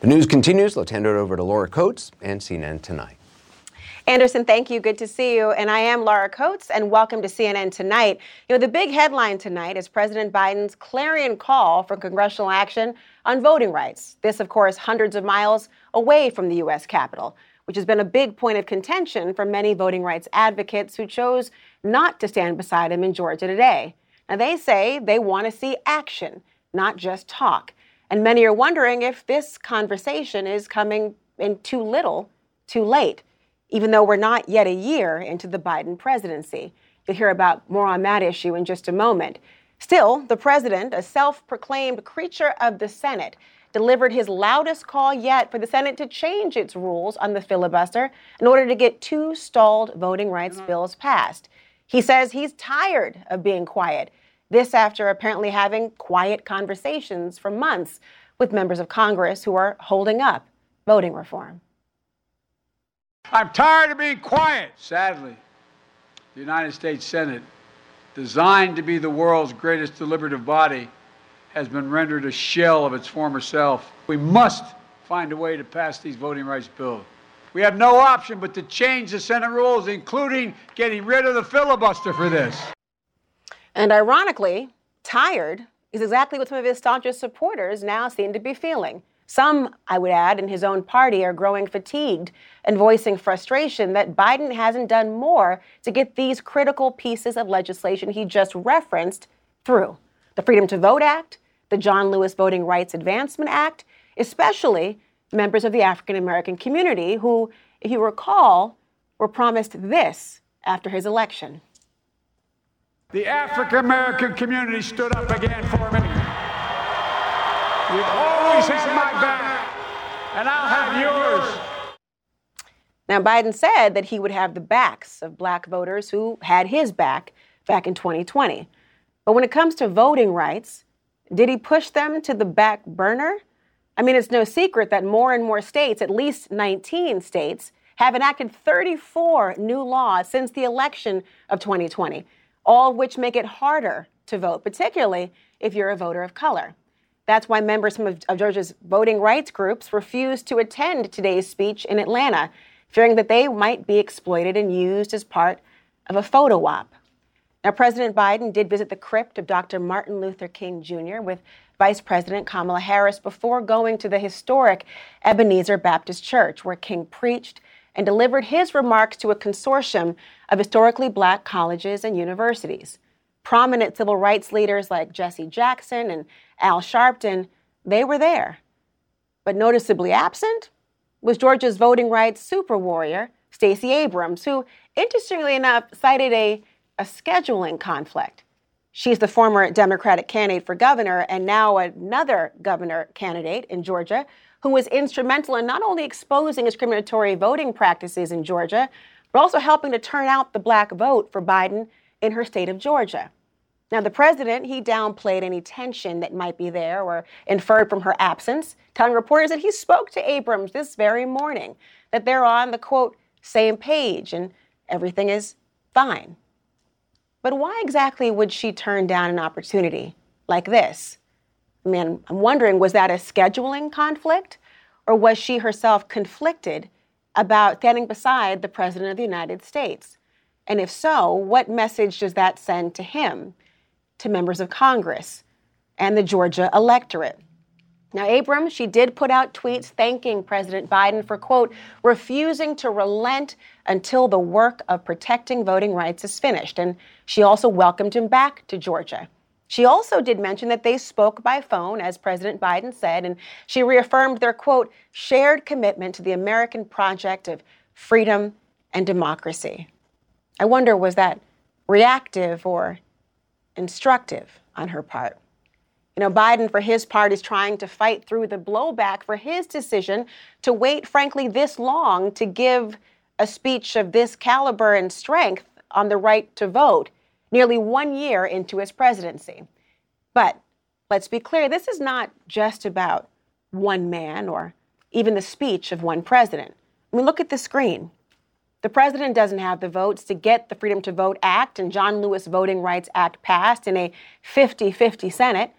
The news continues. Let's hand it over to Laura Coates and CNN Tonight. Anderson, thank you. Good to see you. And I am Laura Coates, and welcome to CNN Tonight. You know, the big headline tonight is President Biden's clarion call for congressional action on voting rights. This, of course, hundreds of miles away from the U.S. Capitol, which has been a big point of contention for many voting rights advocates who chose not to stand beside him in Georgia today. Now, they say they want to see action, not just talk. And many are wondering if this conversation is coming in too little, too late even though we're not yet a year into the Biden presidency. You'll hear about more on that issue in just a moment. Still, the president, a self proclaimed creature of the Senate, delivered his loudest call yet for the Senate to change its rules on the filibuster in order to get two stalled voting rights mm-hmm. bills passed. He says he's tired of being quiet. This after apparently having quiet conversations for months with members of Congress who are holding up voting reform. I'm tired of being quiet. Sadly, the United States Senate, designed to be the world's greatest deliberative body, has been rendered a shell of its former self. We must find a way to pass these voting rights bills. We have no option but to change the Senate rules, including getting rid of the filibuster for this. And ironically, tired is exactly what some of his staunchest supporters now seem to be feeling. Some, I would add, in his own party are growing fatigued and voicing frustration that Biden hasn't done more to get these critical pieces of legislation he just referenced through. The Freedom to Vote Act, the John Lewis Voting Rights Advancement Act, especially members of the African American community who, if you recall, were promised this after his election. The African American community stood up again for me. You've always had my back, and I'll have yours. Now, Biden said that he would have the backs of black voters who had his back back in 2020. But when it comes to voting rights, did he push them to the back burner? I mean, it's no secret that more and more states, at least 19 states, have enacted 34 new laws since the election of 2020, all which make it harder to vote, particularly if you're a voter of color. That's why members of, of Georgia's voting rights groups refused to attend today's speech in Atlanta, fearing that they might be exploited and used as part of a photo op. Now, President Biden did visit the crypt of Dr. Martin Luther King Jr. with Vice President Kamala Harris before going to the historic Ebenezer Baptist Church, where King preached and delivered his remarks to a consortium of historically black colleges and universities. Prominent civil rights leaders like Jesse Jackson and Al Sharpton, they were there. But noticeably absent was Georgia's voting rights super warrior, Stacey Abrams, who, interestingly enough, cited a, a scheduling conflict. She's the former Democratic candidate for governor and now another governor candidate in Georgia who was instrumental in not only exposing discriminatory voting practices in Georgia, but also helping to turn out the black vote for Biden in her state of Georgia. Now, the president, he downplayed any tension that might be there or inferred from her absence, telling reporters that he spoke to Abrams this very morning, that they're on the quote, same page and everything is fine. But why exactly would she turn down an opportunity like this? I mean, I'm wondering was that a scheduling conflict or was she herself conflicted about standing beside the President of the United States? And if so, what message does that send to him? to members of Congress and the Georgia electorate. Now, Abrams, she did put out tweets thanking President Biden for, quote, refusing to relent until the work of protecting voting rights is finished. And she also welcomed him back to Georgia. She also did mention that they spoke by phone, as President Biden said, and she reaffirmed their, quote, shared commitment to the American project of freedom and democracy. I wonder, was that reactive or instructive on her part. You know, Biden, for his part, is trying to fight through the blowback for his decision to wait, frankly, this long to give a speech of this caliber and strength on the right to vote, nearly one year into his presidency. But let's be clear this is not just about one man or even the speech of one president. I mean, look at the screen. The president doesn't have the votes to get the Freedom to Vote Act and John Lewis Voting Rights Act passed in a 50 50 Senate.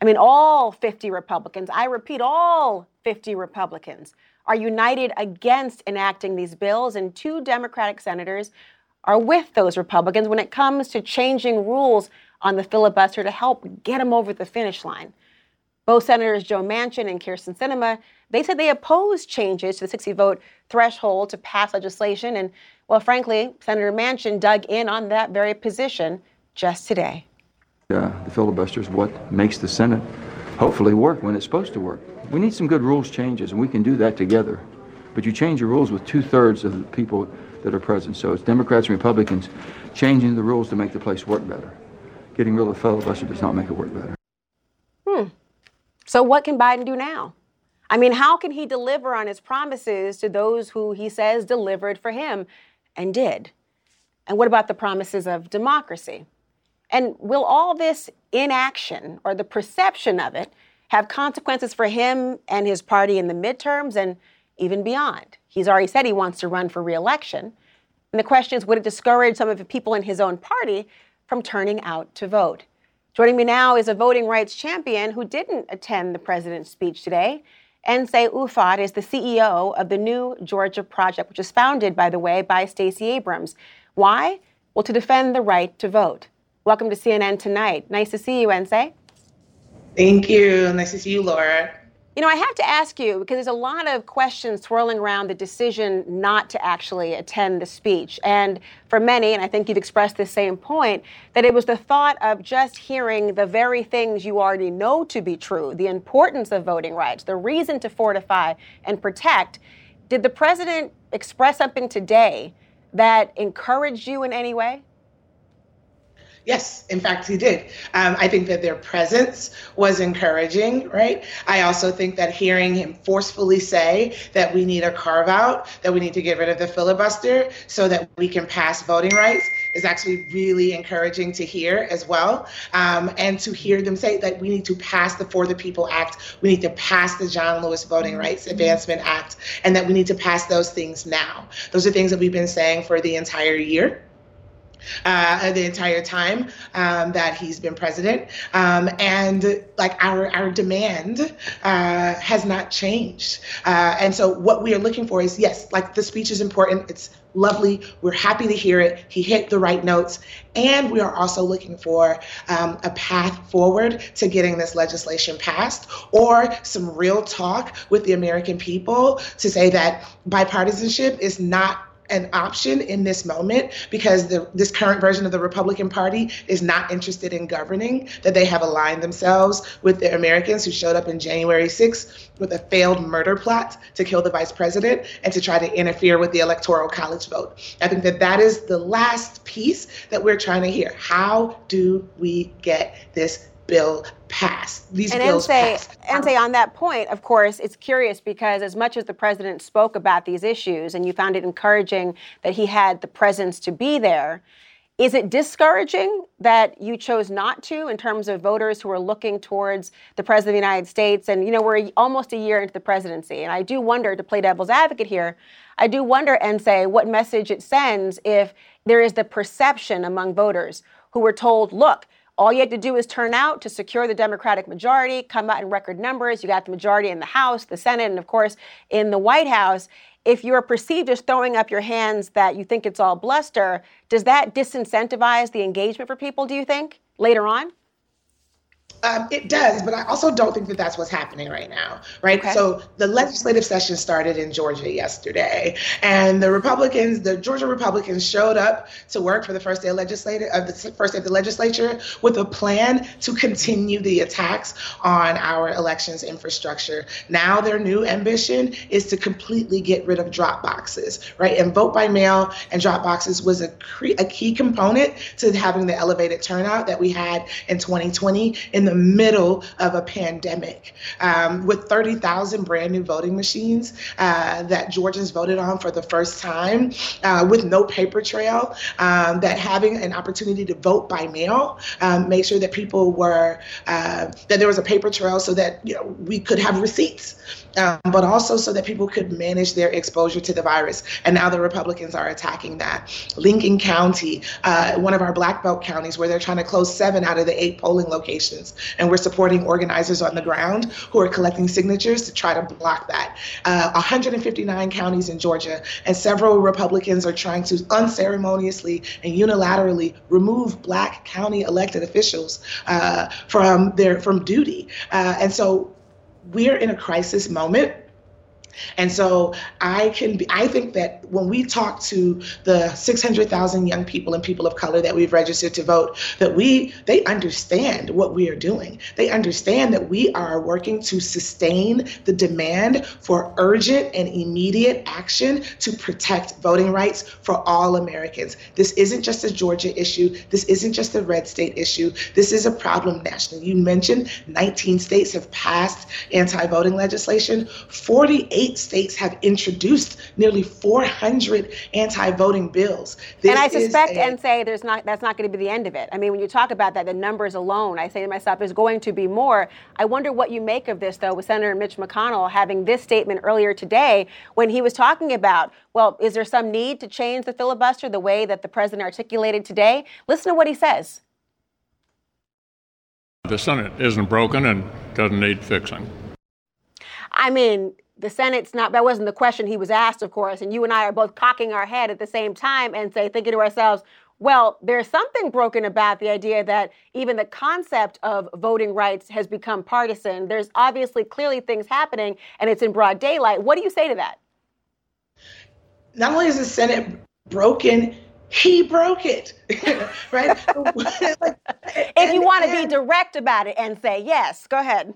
I mean, all 50 Republicans, I repeat, all 50 Republicans are united against enacting these bills, and two Democratic senators are with those Republicans when it comes to changing rules on the filibuster to help get them over the finish line. Both Senators Joe Manchin and Kyrsten Sinema, they said they oppose changes to the 60 vote threshold to pass legislation. And, well, frankly, Senator Manchin dug in on that very position just today. Uh, the filibuster is what makes the Senate hopefully work when it's supposed to work. We need some good rules changes, and we can do that together. But you change your rules with two thirds of the people that are present. So it's Democrats and Republicans changing the rules to make the place work better. Getting rid of the filibuster does not make it work better. Hmm. So what can Biden do now? I mean, how can he deliver on his promises to those who he says delivered for him and did? And what about the promises of democracy? And will all this inaction or the perception of it have consequences for him and his party in the midterms and even beyond? He's already said he wants to run for reelection. And the question is would it discourage some of the people in his own party from turning out to vote? Joining me now is a voting rights champion who didn't attend the president's speech today. Nsé Ufot is the CEO of the New Georgia Project, which was founded, by the way, by Stacey Abrams. Why? Well, to defend the right to vote. Welcome to CNN Tonight. Nice to see you, Nsé. Thank you. Nice to see you, Laura. You know, I have to ask you because there's a lot of questions swirling around the decision not to actually attend the speech. And for many, and I think you've expressed the same point, that it was the thought of just hearing the very things you already know to be true the importance of voting rights, the reason to fortify and protect. Did the president express something today that encouraged you in any way? Yes, in fact, he did. Um, I think that their presence was encouraging, right? I also think that hearing him forcefully say that we need a carve out, that we need to get rid of the filibuster so that we can pass voting rights is actually really encouraging to hear as well. Um, and to hear them say that we need to pass the For the People Act, we need to pass the John Lewis Voting Rights Advancement Act, and that we need to pass those things now. Those are things that we've been saying for the entire year uh, the entire time um, that he's been president. Um, and like our, our demand uh, has not changed. Uh, and so what we are looking for is yes, like the speech is important. It's lovely. We're happy to hear it. He hit the right notes. And we are also looking for um, a path forward to getting this legislation passed or some real talk with the American people to say that bipartisanship is not an option in this moment because the, this current version of the Republican Party is not interested in governing, that they have aligned themselves with the Americans who showed up in January 6th with a failed murder plot to kill the vice president and to try to interfere with the electoral college vote. I think that that is the last piece that we're trying to hear. How do we get this bill passed. These and bills Nsé, Nsé, on that point, of course, it's curious because as much as the president spoke about these issues and you found it encouraging that he had the presence to be there, is it discouraging that you chose not to in terms of voters who are looking towards the president of the United States? And, you know, we're almost a year into the presidency. And I do wonder, to play devil's advocate here, I do wonder Nsé what message it sends if there is the perception among voters who were told, look, all you had to do is turn out to secure the Democratic majority, come out in record numbers. You got the majority in the House, the Senate, and of course in the White House. If you're perceived as throwing up your hands that you think it's all bluster, does that disincentivize the engagement for people, do you think, later on? Um, it does, but I also don't think that that's what's happening right now, right? Okay. So the legislative session started in Georgia yesterday, and the Republicans, the Georgia Republicans, showed up to work for the first day of legislature of the first day of the legislature with a plan to continue the attacks on our elections infrastructure. Now their new ambition is to completely get rid of drop boxes, right? And vote by mail and drop boxes was a, cre- a key component to having the elevated turnout that we had in 2020 in the middle of a pandemic um, with 30,000 brand new voting machines uh, that Georgians voted on for the first time uh, with no paper trail, um, that having an opportunity to vote by mail, um, make sure that people were, uh, that there was a paper trail so that you know we could have receipts um, but also so that people could manage their exposure to the virus. And now the Republicans are attacking that. Lincoln County, uh, one of our black belt counties, where they're trying to close seven out of the eight polling locations And we're supporting organizers on the ground who are collecting signatures to try to block that. Uh, 159 counties in Georgia, and several Republicans are trying to unceremoniously and unilaterally remove black county elected officials uh, from their from duty. Uh, and so we're in a crisis moment and so I can be, I think that when we talk to the 600,000 young people and people of color that we've registered to vote, that we, they understand what we are doing. They understand that we are working to sustain the demand for urgent and immediate action to protect voting rights for all Americans. This isn't just a Georgia issue. This isn't just a red state issue. This is a problem nationally. You mentioned 19 states have passed anti-voting legislation. 48 eight states have introduced nearly 400 anti-voting bills. This and I suspect a, and say there's not that's not going to be the end of it. I mean, when you talk about that, the numbers alone, I say to myself, there's going to be more. I wonder what you make of this, though, with Senator Mitch McConnell having this statement earlier today when he was talking about, well, is there some need to change the filibuster the way that the president articulated today? Listen to what he says. The Senate isn't broken and doesn't need fixing. I mean, the Senate's not, that wasn't the question he was asked, of course. And you and I are both cocking our head at the same time and say, thinking to ourselves, well, there's something broken about the idea that even the concept of voting rights has become partisan. There's obviously clearly things happening and it's in broad daylight. What do you say to that? Not only is the Senate broken, he broke it, right? if you want to be direct about it and say yes, go ahead.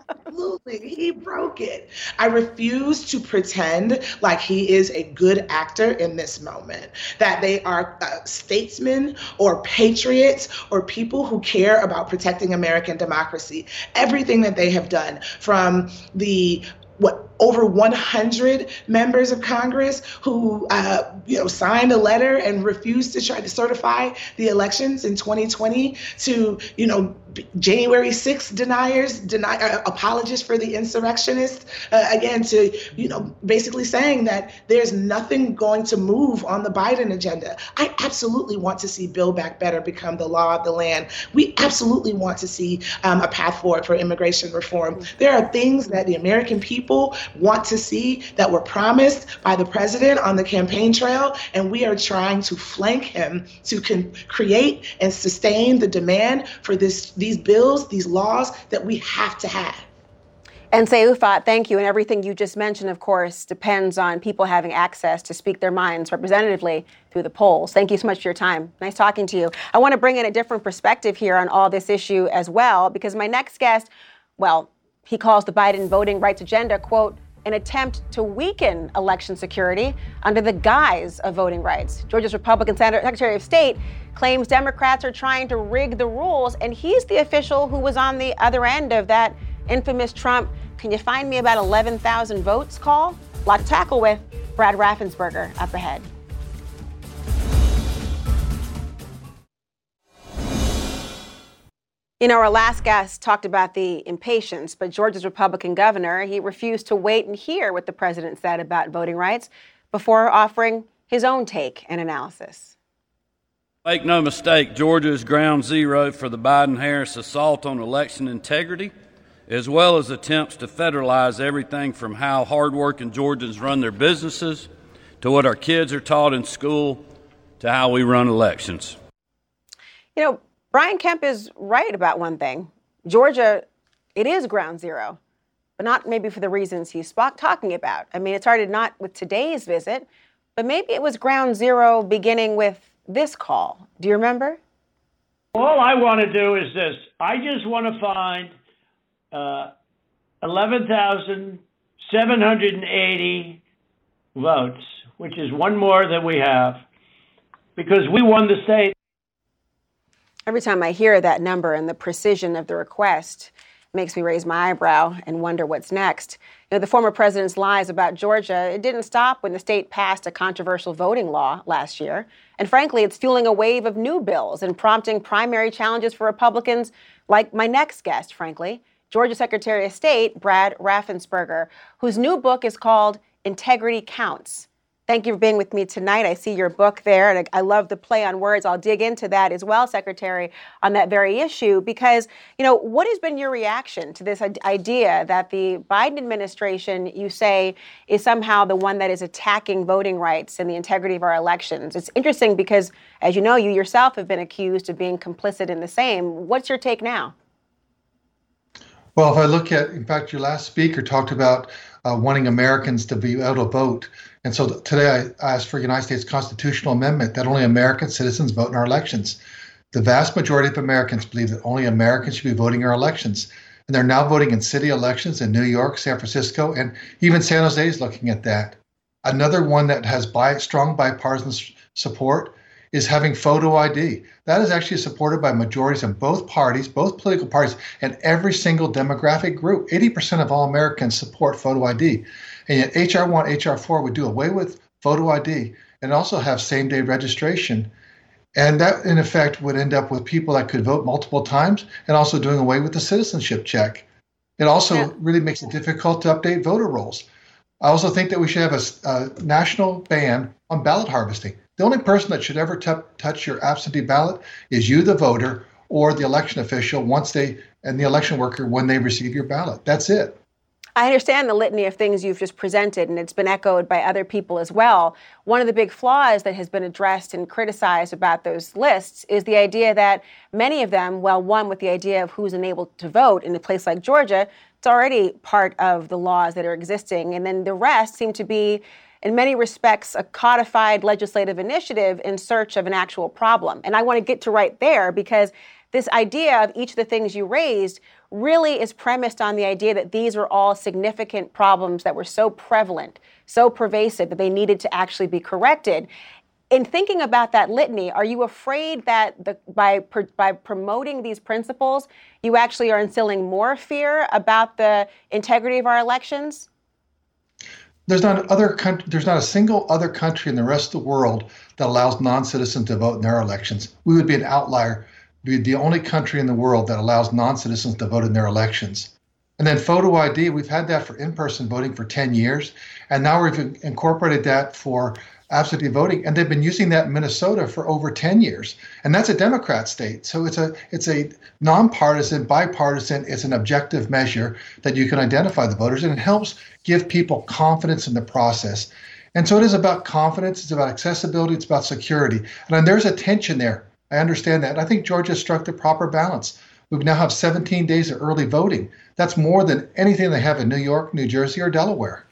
Absolutely. He broke it. I refuse to pretend like he is a good actor in this moment, that they are uh, statesmen or patriots or people who care about protecting American democracy. Everything that they have done from the what over 100 members of Congress who, uh, you know, signed a letter and refused to try to certify the elections in 2020 to, you know, January 6th deniers, deny, uh, apologists for the insurrectionists, uh, again, to, you know, basically saying that there's nothing going to move on the Biden agenda. I absolutely want to see Build Back Better become the law of the land. We absolutely want to see um, a path forward for immigration reform. There are things that the American people want to see that were promised by the president on the campaign trail, and we are trying to flank him to con- create and sustain the demand for this these bills, these laws that we have to have. Nsé Ufot, thank you. And everything you just mentioned, of course, depends on people having access to speak their minds representatively through the polls. Thank you so much for your time. Nice talking to you. I want to bring in a different perspective here on all this issue as well, because my next guest, well, he calls the Biden voting rights agenda, quote, an attempt to weaken election security under the guise of voting rights. Georgia's Republican Secretary of State claims Democrats are trying to rig the rules, and he's the official who was on the other end of that infamous Trump, can you find me about 11,000 votes call? A lot to tackle with. Brad Raffensperger up ahead. You know, our last guest talked about the impatience, but Georgia's Republican governor, he refused to wait and hear what the president said about voting rights before offering his own take and analysis. Make no mistake, Georgia is ground zero for the Biden Harris assault on election integrity, as well as attempts to federalize everything from how hardworking Georgians run their businesses to what our kids are taught in school to how we run elections. You know, Brian Kemp is right about one thing. Georgia, it is ground zero, but not maybe for the reasons he's talking about. I mean, it started not with today's visit, but maybe it was ground zero beginning with this call. Do you remember? All I want to do is this I just want to find uh, 11,780 votes, which is one more than we have, because we won the state. Every time I hear that number and the precision of the request, makes me raise my eyebrow and wonder what's next. You know, the former president's lies about Georgia, it didn't stop when the state passed a controversial voting law last year. And frankly, it's fueling a wave of new bills and prompting primary challenges for Republicans like my next guest, frankly, Georgia Secretary of State Brad Raffensperger, whose new book is called Integrity Counts Thank you for being with me tonight. I see your book there, and I love the play on words. I'll dig into that as well, Secretary, on that very issue, because, you know, what has been your reaction to this idea that the Biden administration, you say, is somehow the one that is attacking voting rights and the integrity of our elections? It's interesting because, as you know, you yourself have been accused of being complicit in the same. What's your take now? Well, if I look at, in fact, your last speaker talked about uh, wanting Americans to be able to vote. And so today I asked for a United States constitutional amendment that only American citizens vote in our elections. The vast majority of Americans believe that only Americans should be voting in our elections. And they're now voting in city elections in New York, San Francisco, and even San Jose is looking at that. Another one that has bi- strong bipartisan support is having photo ID. That is actually supported by majorities in both parties, both political parties, and every single demographic group. 80% of all Americans support photo ID. And yet, HR 1, HR 4 would do away with photo ID and also have same day registration. And that, in effect, would end up with people that could vote multiple times and also doing away with the citizenship check. It also yeah. really makes it difficult to update voter rolls. I also think that we should have a, a national ban on ballot harvesting. The only person that should ever t- touch your absentee ballot is you, the voter, or the election official once they and the election worker when they receive your ballot. That's it. I understand the litany of things you've just presented, and it's been echoed by other people as well. One of the big flaws that has been addressed and criticized about those lists is the idea that many of them, well, one with the idea of who's enabled to vote in a place like Georgia, it's already part of the laws that are existing. And then the rest seem to be in many respects, a codified legislative initiative in search of an actual problem. And I want to get to right there because this idea of each of the things you raised really is premised on the idea that these were all significant problems that were so prevalent, so pervasive that they needed to actually be corrected. In thinking about that litany, are you afraid that the, by, by promoting these principles, you actually are instilling more fear about the integrity of our elections? There's not other country, there's not a single other country in the rest of the world that allows non-citizens to vote in their elections. We would be an outlier. Be the only country in the world that allows non-citizens to vote in their elections. And then photo ID, we've had that for in-person voting for 10 years, and now we've incorporated that for absentee voting, and they've been using that in Minnesota for over 10 years, and that's a Democrat state. So it's a it's a nonpartisan, bipartisan, it's an objective measure that you can identify the voters, and it helps give people confidence in the process. And so it is about confidence, it's about accessibility, it's about security, and there's a tension there. I understand that. I think Georgia struck the proper balance. We now have 17 days of early voting. That's more than anything they have in New York, New Jersey, or Delaware.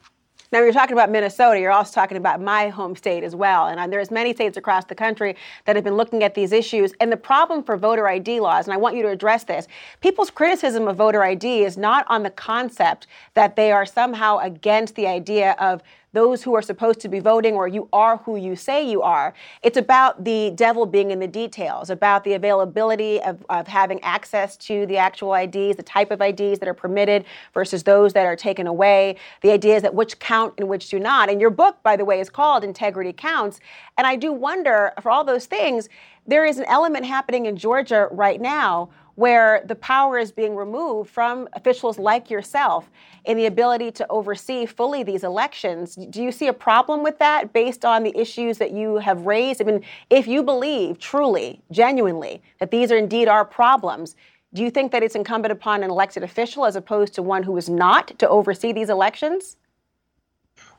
Now, you're talking about Minnesota. You're also talking about my home state as well. And uh, there's many states across the country that have been looking at these issues. And the problem for voter ID laws, and I want you to address this, people's criticism of voter ID is not on the concept that they are somehow against the idea of those who are supposed to be voting or you are who you say you are. It's about the devil being in the details, about the availability of, of having access to the actual IDs, the type of IDs that are permitted versus those that are taken away, the ideas that which count and which do not. And your book, by the way, is called Integrity Counts. And I do wonder, for all those things, there is an element happening in Georgia right now where the power is being removed from officials like yourself in the ability to oversee fully these elections. Do you see a problem with that based on the issues that you have raised? I mean, if you believe truly, genuinely, that these are indeed our problems, do you think that it's incumbent upon an elected official as opposed to one who is not to oversee these elections?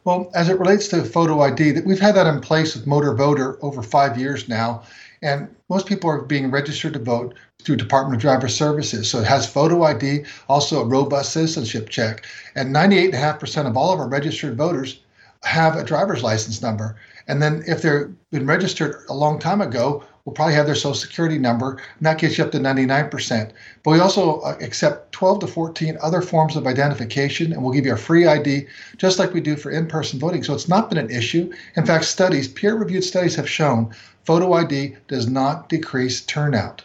Well, as it relates to photo ID, that we've had that in place with Motor Voter over five years now, and most people are being registered to vote through Department of Driver Services. So it has photo ID, also a robust citizenship check. And 98.5% of all of our registered voters have a driver's license number. And then if they've been registered a long time ago, we'll probably have their social security number, and that gets you up to 99%. But we also uh, accept 12 to 14 other forms of identification, and we'll give you a free ID, just like we do for in person voting. So it's not been an issue. In fact, studies, peer reviewed studies, have shown photo ID does not decrease turnout.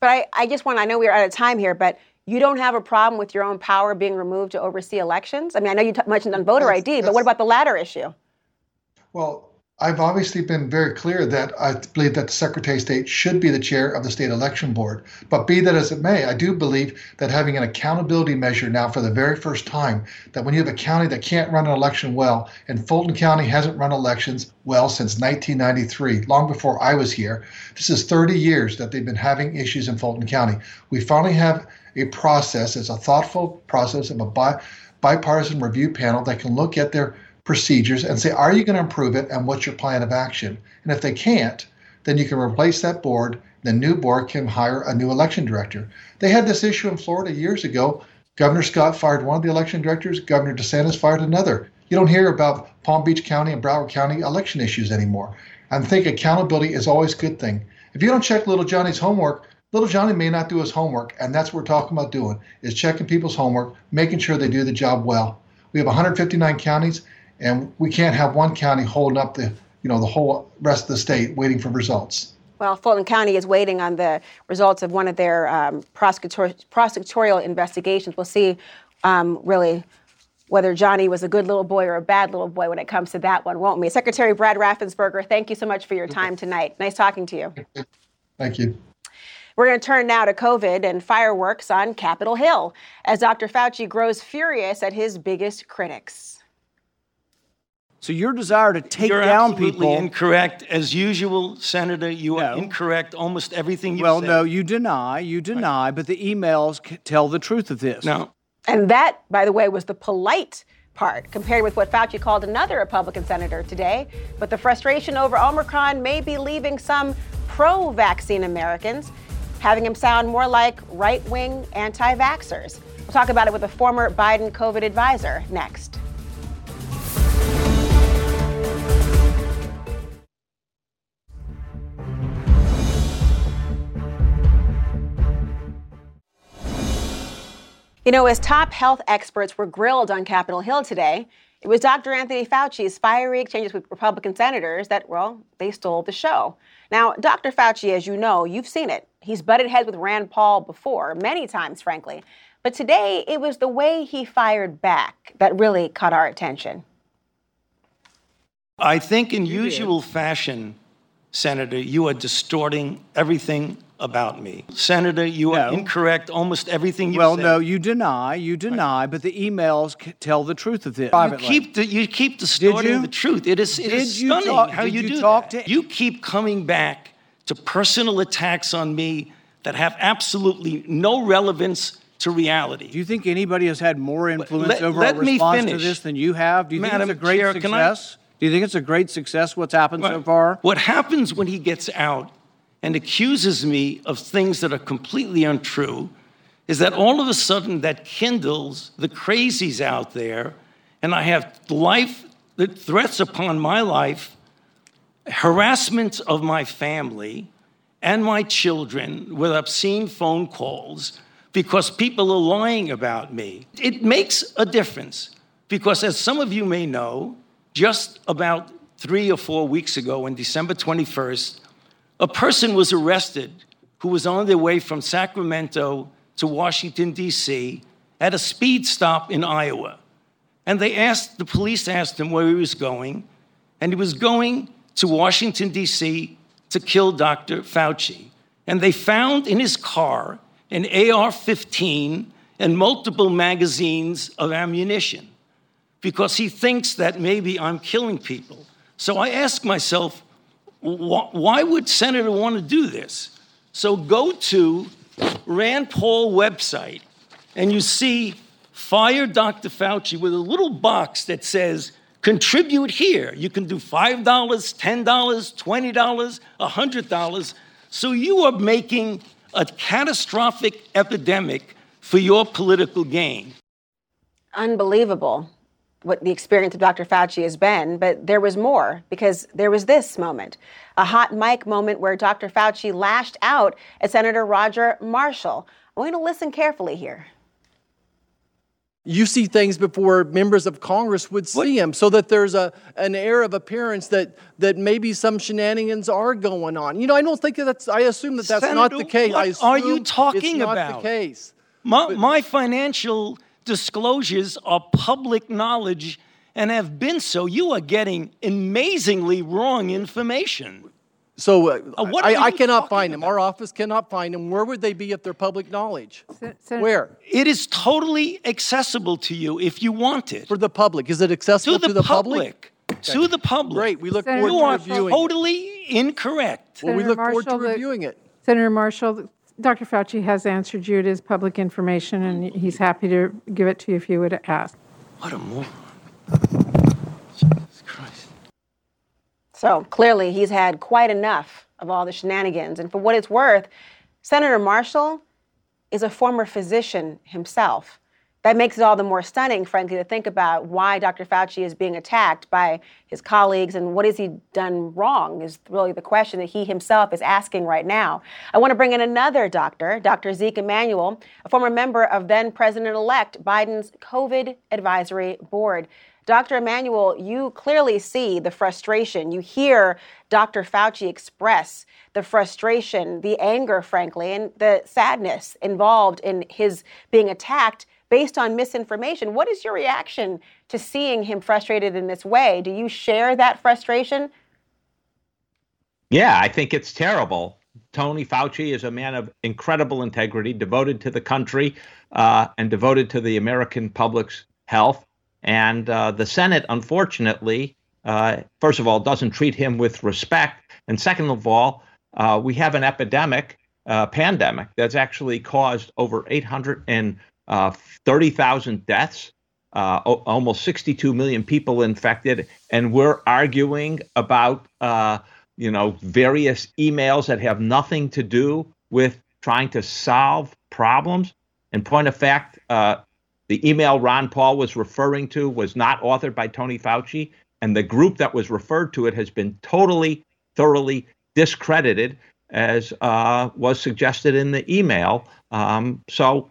But I, I just want, I know we're out of time here, but you don't have a problem with your own power being removed to oversee elections? I mean, I know you t- mentioned on voter ID, but what about the latter issue? Well, I've obviously been very clear that I believe that the Secretary of State should be the chair of the state election board. But be that as it may, I do believe that having an accountability measure now for the very first time, that when you have a county that can't run an election well, and Fulton County hasn't run elections well since 1993, long before I was here, this is 30 years that they've been having issues in Fulton County. We finally have a process, it's a thoughtful process of a bi- bipartisan review panel that can look at their procedures and say, are you going to improve it and what's your plan of action? And if they can't, then you can replace that board. The new board can hire a new election director. They had this issue in Florida years ago. Governor Scott fired one of the election directors, Governor DeSantis fired another. You don't hear about Palm Beach County and Broward County election issues anymore. I think accountability is always a good thing. If you don't check little Johnny's homework, little Johnny may not do his homework, and that's what we're talking about doing is checking people's homework, making sure they do the job well. We have 159 counties, and we can't have one county holding up the you know the whole rest of the state waiting for results. Well, Fulton County is waiting on the results of one of their um, prosecutor- prosecutorial investigations. We'll see um, really whether Johnny was a good little boy or a bad little boy when it comes to that one, won't we? Secretary Brad Raffensperger, thank you so much for your time tonight. Nice talking to you. Thank you. We're going to turn now to COVID and fireworks on Capitol Hill as Dr. Fauci grows furious at his biggest critics. So your desire to take You're down absolutely people incorrect. As usual, Senator, you are incorrect almost everything you Well, said. no, you deny, you deny, but the emails tell the truth of this. No. And that, by the way, was the polite part compared with what Fauci called another Republican senator today. But the frustration over Omicron may be leaving some pro vaccine Americans, having him sound more like right wing anti vaxxers. We'll talk about it with a former Biden COVID advisor next. You know, as top health experts were grilled on Capitol Hill today, it was Dr. Anthony Fauci's fiery exchanges with Republican senators that, well, they stole the show. Now, Dr. Fauci, as you know, you've seen it. He's butted heads with Rand Paul before, many times, frankly. But today, it was the way he fired back that really caught our attention. I think, in usual fashion, Senator, you are distorting everything about me. Senator, you are incorrect almost everything you Well, said. no, you deny, you deny, but the emails c- tell the truth of this. You keep the, you keep distorting you? the truth. It is it Did is you stunning talk- how you, you do talk that. to- You keep coming back to personal attacks on me that have absolutely no relevance to reality. Do you think anybody has had more influence let- over let our me response to this than you have? Do you think Madam it's a great Chair, can I- success? Do you think it's a great success what's happened so far? What happens when he gets out and accuses me of things that are completely untrue is that all of a sudden that kindles the crazies out there, and I have life threats upon my life, harassment of my family and my children with obscene phone calls because people are lying about me. It makes a difference because, as some of you may know, just about three or four weeks ago, on December 21st, a person was arrested who was on their way from Sacramento to Washington, D.C., at a speed stop in Iowa. And they asked, the police asked him where he was going, and he was going to Washington, D.C. to kill Dr. Fauci. And they found in his car an AR 15 and multiple magazines of ammunition because he thinks that maybe I'm killing people. So I ask myself, why would Senator want to do this? So go to Rand Paul website and you see fire Dr. Fauci with a little box that says contribute here. You can do $5, $10, $20, $100. So you are making a catastrophic epidemic for your political gain. Unbelievable what the experience of Dr. Fauci has been, but there was more because there was this moment a hot mic moment where Dr. Fauci lashed out at Senator Roger Marshall. I want you to listen carefully here. you see things before members of Congress would see them, so that there's a an air of appearance that that maybe some shenanigans are going on. You know, I don't think that's. I assume that that's not the case. I what are you assume talking it's not about? The case. My, my financial disclosures are public knowledge, and have been so, you are getting amazingly wrong information. So uh, Uh, what I, I cannot find them. Our office cannot find them. Where would they be if they're public knowledge? Where? It is totally accessible to you if you want it. For the public. Is it accessible to the, to the public. To the public. Great. We look Senator forward to You are reviewing it. totally incorrect. Well, we Senator look forward to Marshall, the- reviewing it. Senator Marshall, Dr. Fauci has answered you. It is public information, and he's happy to give it to you if you would ask. What a moron. Jesus Christ. So clearly, he's had quite enough of all the shenanigans. And for what it's worth, Senator Marshall is a former physician himself. That makes it all the more stunning, frankly, to think about why Dr. Fauci is being attacked by his colleagues and what has he done wrong is really the question that he himself is asking right now. I want to bring in another doctor, Dr. Zeke Emanuel, a former member of then President elect Biden's COVID Advisory Board. Dr. Emanuel, you clearly see the frustration. You hear Dr. Fauci express the frustration, the anger, frankly, and the sadness involved in his being attacked based on misinformation. What is your reaction to seeing him frustrated in this way? Do you share that frustration? Yeah, I think it's terrible. Tony Fauci is a man of incredible integrity, devoted to the country uh, and devoted to the American public's health. And uh, the Senate, unfortunately, uh, first of all, doesn't treat him with respect. And second of all, uh, we have an epidemic, uh, pandemic, that's actually caused over 830,000 deaths, uh, o- almost 62 million people infected. And we're arguing about, uh, you know, various emails that have nothing to do with trying to solve problems. In point of fact, uh, the email Rand Paul was referring to was not authored by Tony Fauci, and the group that was referred to it has been totally, thoroughly discredited, as uh, was suggested in the email. Um, so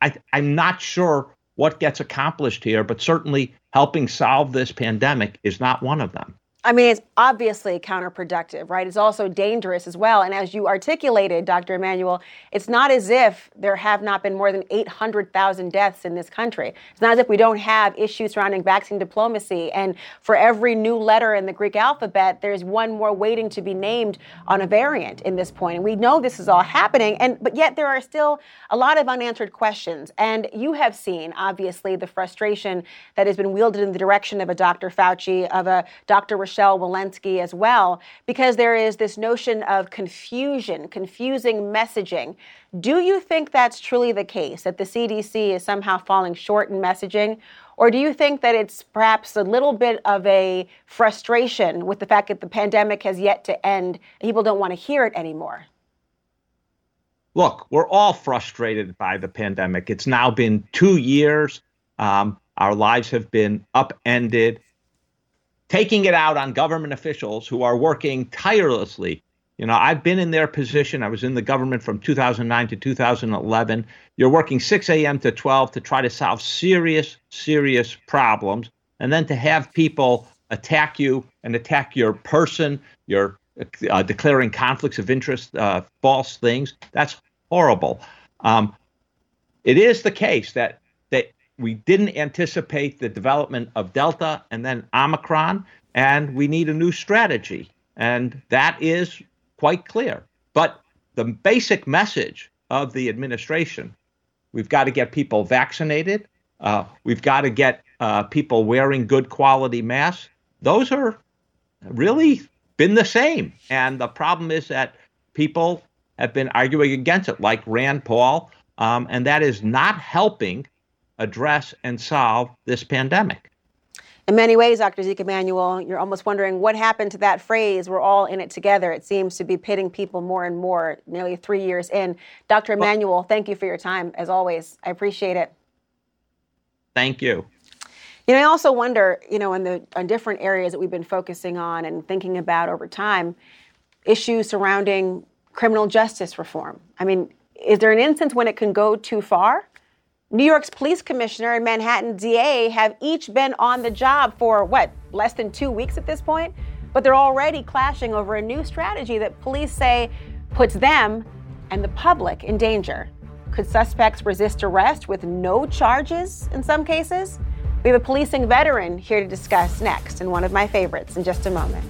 I, I'm not sure what gets accomplished here, but certainly helping solve this pandemic is not one of them. I mean, it's obviously counterproductive, right? It's also dangerous as well. And as you articulated, Dr. Emanuel, it's not as if there have not been more than 800,000 deaths in this country. It's not as if we don't have issues surrounding vaccine diplomacy. And for every new letter in the Greek alphabet, there's one more waiting to be named on a variant in this point. And we know this is all happening. And but yet there are still a lot of unanswered questions. And you have seen, obviously, the frustration that has been wielded in the direction of a Dr. Fauci, of a Dr. Rochelle Walensky as well, because there is this notion of confusion, confusing messaging. Do you think that's truly the case, that the CDC is somehow falling short in messaging? Or do you think that it's perhaps a little bit of a frustration with the fact that the pandemic has yet to end people don't want to hear it anymore? Look, we're all frustrated by the pandemic. It's now been two years. Um, our lives have been upended. Taking it out on government officials who are working tirelessly. You know, I've been in their position. I was in the government from 2009 to 2011. You're working 6 a.m. to 12 to try to solve serious, serious problems. And then to have people attack you and attack your person, your uh, declaring conflicts of interest, uh, false things. That's horrible. Um, it is the case that that we didn't anticipate the development of Delta and then Omicron, and we need a new strategy, and that is quite clear. But the basic message of the administration: we've got to get people vaccinated. Uh, we've got to get uh, people wearing good quality masks. Those are really been the same. And the problem is that people have been arguing against it, like Rand Paul, um, and that is not helping address and solve this pandemic. In many ways, Dr. Zeke Emanuel, you're almost wondering what happened to that phrase, we're all in it together. It seems to be pitting people more and more, nearly three years in. Dr. Emanuel, thank you for your time, as always. I appreciate it. Thank you. You know, I also wonder, you know, in the on different areas that we've been focusing on and thinking about over time, issues surrounding criminal justice reform. I mean, is there an instance when it can go too far? New York's police commissioner and Manhattan DA have each been on the job for what, less than two weeks at this point? But they're already clashing over a new strategy that police say puts them and the public in danger. Could suspects resist arrest with no charges in some cases? We have a policing veteran here to discuss next, and one of my favorites in just a moment.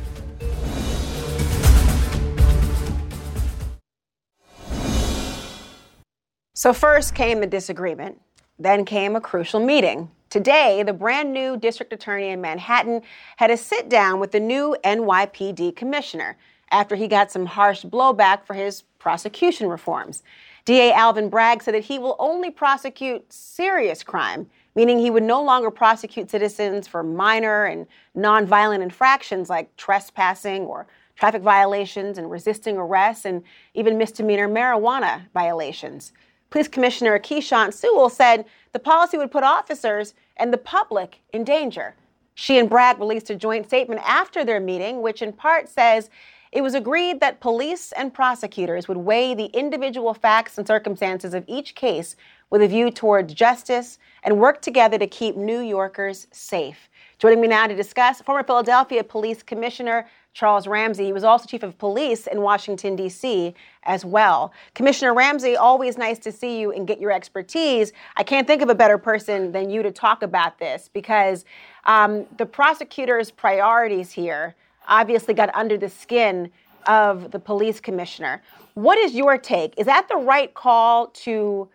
So, first came the disagreement, then came a crucial meeting. Today, the brand new district attorney in Manhattan had a sit down with the new NYPD commissioner after he got some harsh blowback for his prosecution reforms. DA Alvin Bragg said that he will only prosecute serious crime, meaning he would no longer prosecute citizens for minor and nonviolent infractions like trespassing or traffic violations and resisting arrest and even misdemeanor marijuana violations. Police Commissioner Keechant Sewell said the policy would put officers and the public in danger. She and Bragg released a joint statement after their meeting, which in part says it was agreed that police and prosecutors would weigh the individual facts and circumstances of each case with a view towards justice and work together to keep New Yorkers safe. Joining me now to discuss, former Philadelphia Police Commissioner Charles Ramsey. He was also chief of police in Washington, D.C. as well. Commissioner Ramsey, always nice to see you and get your expertise. I can't think of a better person than you to talk about this because um, the prosecutor's priorities here obviously got under the skin of the police commissioner. What is your take? Is that the right call to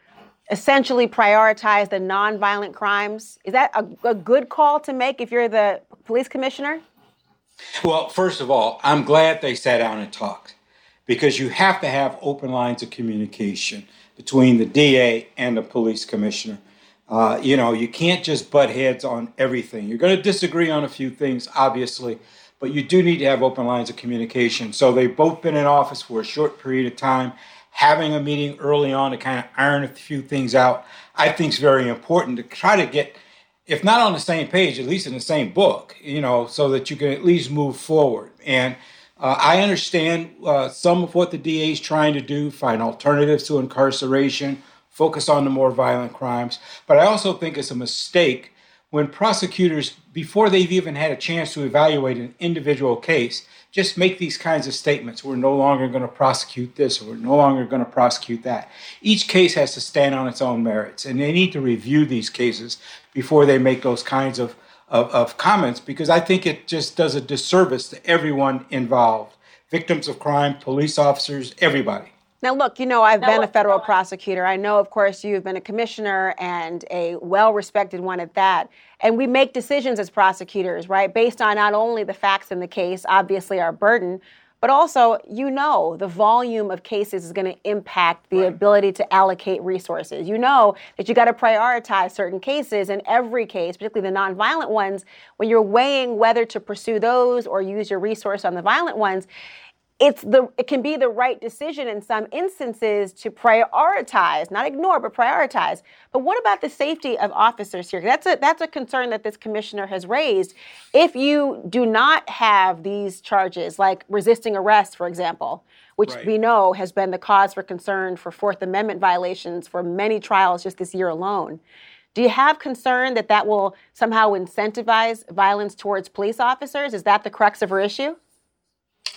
essentially prioritize the nonviolent crimes? Is that a, a good call to make if you're the police commissioner? Well, first of all, I'm glad they sat down and talked because you have to have open lines of communication between the DA and the police commissioner. Uh, you know, you can't just butt heads on everything. You're going to disagree on a few things, obviously, but you do need to have open lines of communication. So they've both been in office for a short period of time. Having a meeting early on to kind of iron a few things out, I think is very important to try to get if not on the same page, at least in the same book, you know, so that you can at least move forward. And uh, I understand uh, some of what the DA is trying to do, find alternatives to incarceration, focus on the more violent crimes. But I also think it's a mistake when prosecutors, before they've even had a chance to evaluate an individual case, just make these kinds of statements. We're no longer going to prosecute this, or we're no longer going to prosecute that. Each case has to stand on its own merits, and they need to review these cases before they make those kinds of, of, of comments because I think it just does a disservice to everyone involved victims of crime, police officers, everybody. Now, look, you know, I've now, been a federal prosecutor. I know, of course, you've been a commissioner and a well respected one at that. And we make decisions as prosecutors, right, based on not only the facts in the case, obviously our burden, but also, you know, the volume of cases is going to impact the right. ability to allocate resources. You know that you got to prioritize certain cases, in every case, particularly the nonviolent ones, when you're weighing whether to pursue those or use your resource on the violent ones, it's the it can be the right decision in some instances to prioritize, not ignore, but prioritize. But what about the safety of officers here? That's a that's a concern that this commissioner has raised. If you do not have these charges, like resisting arrest, for example, which right. we know has been the cause for concern for Fourth Amendment violations for many trials just this year alone. Do you have concern that that will somehow incentivize violence towards police officers? Is that the crux of her issue?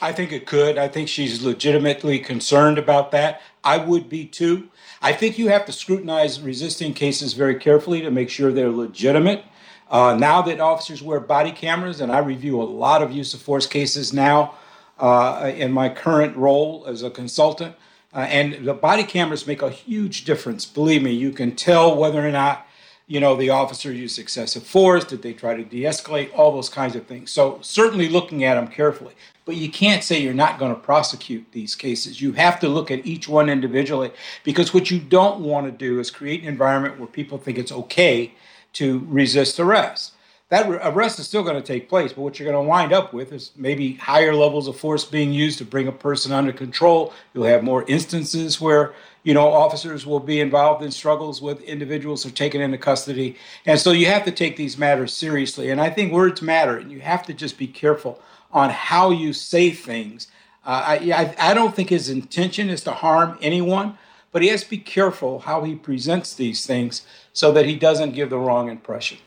I think it could. I think she's legitimately concerned about that. I would be too. I think you have to scrutinize resisting cases very carefully to make sure they're legitimate. Uh, now that officers wear body cameras, and I review a lot of use of force cases now uh, in my current role as a consultant, uh, and the body cameras make a huge difference. Believe me, you can tell whether or not you know the officer used excessive force. Did they try to de-escalate? All those kinds of things. So certainly looking at them carefully but you can't say you're not going to prosecute these cases. You have to look at each one individually because what you don't want to do is create an environment where people think it's okay to resist arrest. That arrest is still going to take place, but what you're going to wind up with is maybe higher levels of force being used to bring a person under control. You'll have more instances where you know officers will be involved in struggles with individuals who are taken into custody, and so you have to take these matters seriously. And I think words matter, and you have to just be careful on how you say things. Uh, I, I, don't think his intention is to harm anyone, but he has to be careful how he presents these things so that he doesn't give the wrong impression.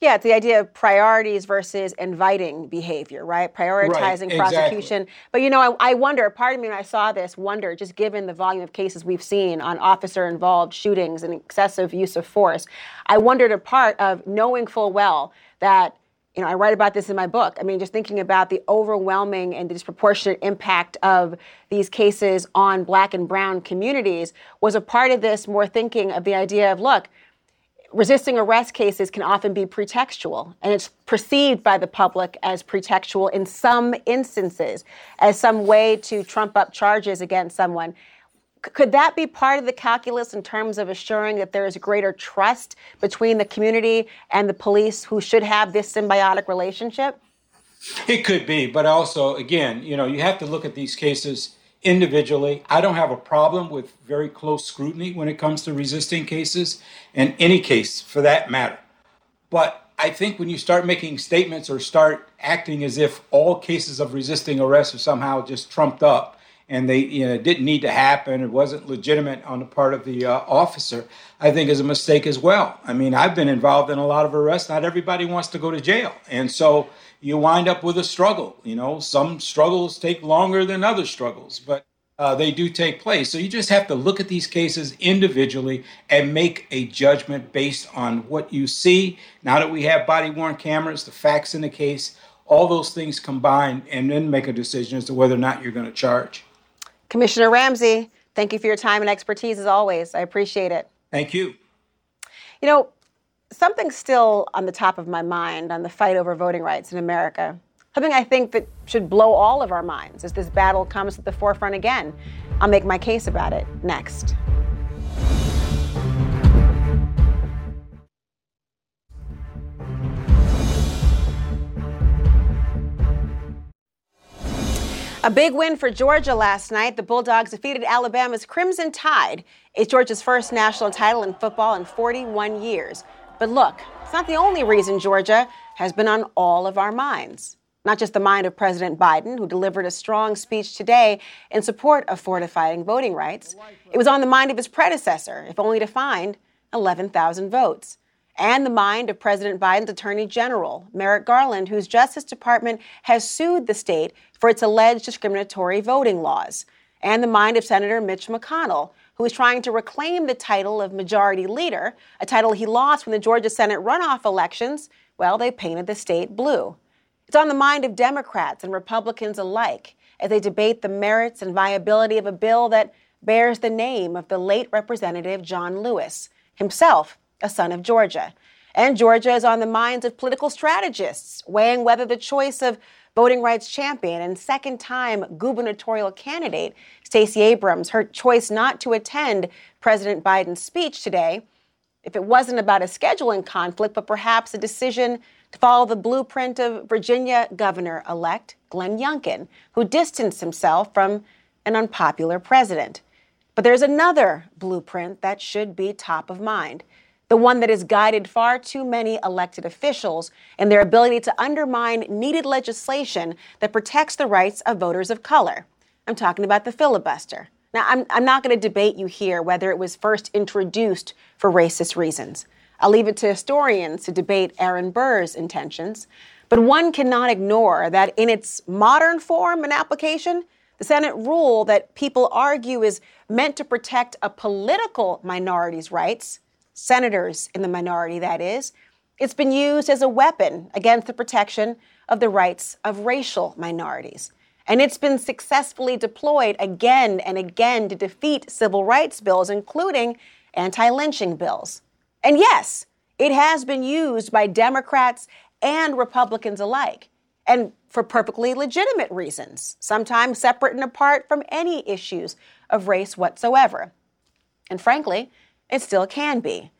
Yeah, it's the idea of priorities versus inviting behavior, right? Prioritizing Right, prosecution. But you know, I, I wonder, part of me when I saw this, wonder, just given the volume of cases we've seen on officer involved shootings and excessive use of force, I wondered a part of knowing full well that, you know, I write about this in my book. I mean, just thinking about the overwhelming and disproportionate impact of these cases on black and brown communities was a part of this more thinking of the idea of, look, resisting arrest cases can often be pretextual, and it's perceived by the public as pretextual in some instances, as some way to trump up charges against someone. Could that be part of the calculus in terms of assuring that there is greater trust between the community and the police who should have this symbiotic relationship? It could be, but also, again, you know, you have to look at these cases individually. I don't have a problem with very close scrutiny when it comes to resisting cases, and any case for that matter. But I think when you start making statements or start acting as if all cases of resisting arrest are somehow just trumped up and they you know didn't need to happen, it wasn't legitimate on the part of the uh, officer, I think is a mistake as well. I mean, I've been involved in a lot of arrests. Not everybody wants to go to jail, and so you wind up with a struggle. You know, some struggles take longer than other struggles, but uh, they do take place. So you just have to look at these cases individually and make a judgment based on what you see. Now that we have body worn cameras, the facts in the case, all those things combined, and then make a decision as to whether or not you're going to charge. Commissioner Ramsey, thank you for your time and expertise as always. I appreciate it. Thank you. You know, something's still on the top of my mind on the fight over voting rights in America. Something I think that should blow all of our minds as this battle comes to the forefront again. I'll make my case about it next. A big win for Georgia last night. The Bulldogs defeated Alabama's Crimson Tide. It's Georgia's first national title in football in 41 years. But look, it's not the only reason Georgia has been on all of our minds. Not just the mind of President Biden, who delivered a strong speech today in support of fortifying voting rights. It was on the mind of his predecessor, if only to find 11,000 votes and the mind of President Biden's Attorney General, Merrick Garland, whose Justice Department has sued the state for its alleged discriminatory voting laws, and the mind of Senator Mitch McConnell, who is trying to reclaim the title of Majority Leader, a title he lost when the Georgia Senate runoff elections, well, they painted the state blue. It's on the mind of Democrats and Republicans alike as they debate the merits and viability of a bill that bears the name of the late Representative John Lewis, himself a son of Georgia. And Georgia is on the minds of political strategists, weighing whether the choice of voting rights champion and second time gubernatorial candidate Stacey Abrams, her choice not to attend President Biden's speech today, if it wasn't about a scheduling conflict, but perhaps a decision to follow the blueprint of Virginia Governor elect Glenn Youngkin, who distanced himself from an unpopular president. But there's another blueprint that should be top of mind the one that has guided far too many elected officials in their ability to undermine needed legislation that protects the rights of voters of color. I'm talking about the filibuster. Now, I'm, I'm not going to debate you here whether it was first introduced for racist reasons. I'll leave it to historians to debate Aaron Burr's intentions. But one cannot ignore that in its modern form and application, the Senate rule that people argue is meant to protect a political minority's rights senators in the minority, that is. It's been used as a weapon against the protection of the rights of racial minorities. And it's been successfully deployed again and again to defeat civil rights bills, including anti lynching bills. And yes, it has been used by Democrats and Republicans alike, and for perfectly legitimate reasons, sometimes separate and apart from any issues of race whatsoever. And frankly, it still can be.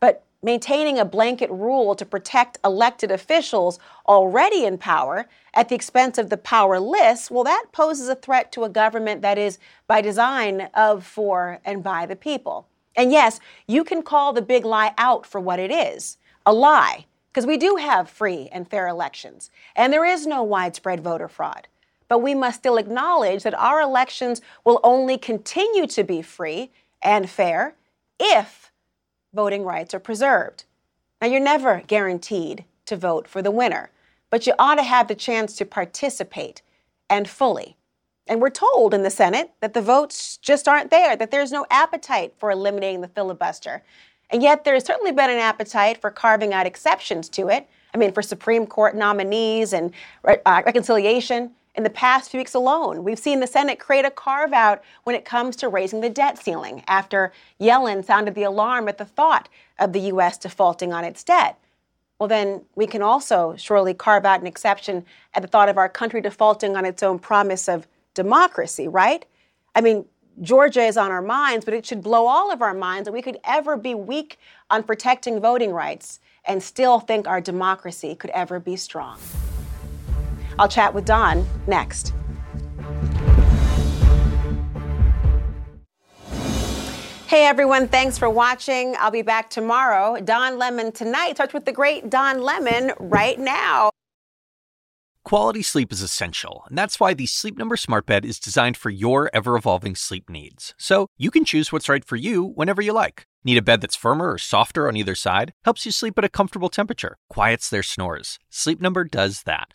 But maintaining a blanket rule to protect elected officials already in power at the expense of the powerless, well, that poses a threat to a government that is, by design, of, for, and by the people. And yes, you can call the big lie out for what it is a lie, because we do have free and fair elections, and there is no widespread voter fraud. But we must still acknowledge that our elections will only continue to be free and fair if voting rights are preserved. Now, you're never guaranteed to vote for the winner, but you ought to have the chance to participate and fully. And we're told in the Senate that the votes just aren't there, that there's no appetite for eliminating the filibuster. And yet, there's certainly been an appetite for carving out exceptions to it. I mean, for Supreme Court nominees and uh, reconciliation. In the past few weeks alone, we've seen the Senate create a carve out when it comes to raising the debt ceiling after Yellen sounded the alarm at the thought of the U.S. defaulting on its debt. Well, then we can also surely carve out an exception at the thought of our country defaulting on its own promise of democracy, right? I mean, Georgia is on our minds, but it should blow all of our minds that we could ever be weak on protecting voting rights and still think our democracy could ever be strong. I'll chat with Don next. Hey everyone, thanks for watching. I'll be back tomorrow. Don Lemon tonight starts with the great Don Lemon right now. Quality sleep is essential, and that's why the Sleep Number Smart Bed is designed for your ever evolving sleep needs. So you can choose what's right for you whenever you like. Need a bed that's firmer or softer on either side? Helps you sleep at a comfortable temperature, quiets their snores. Sleep Number does that.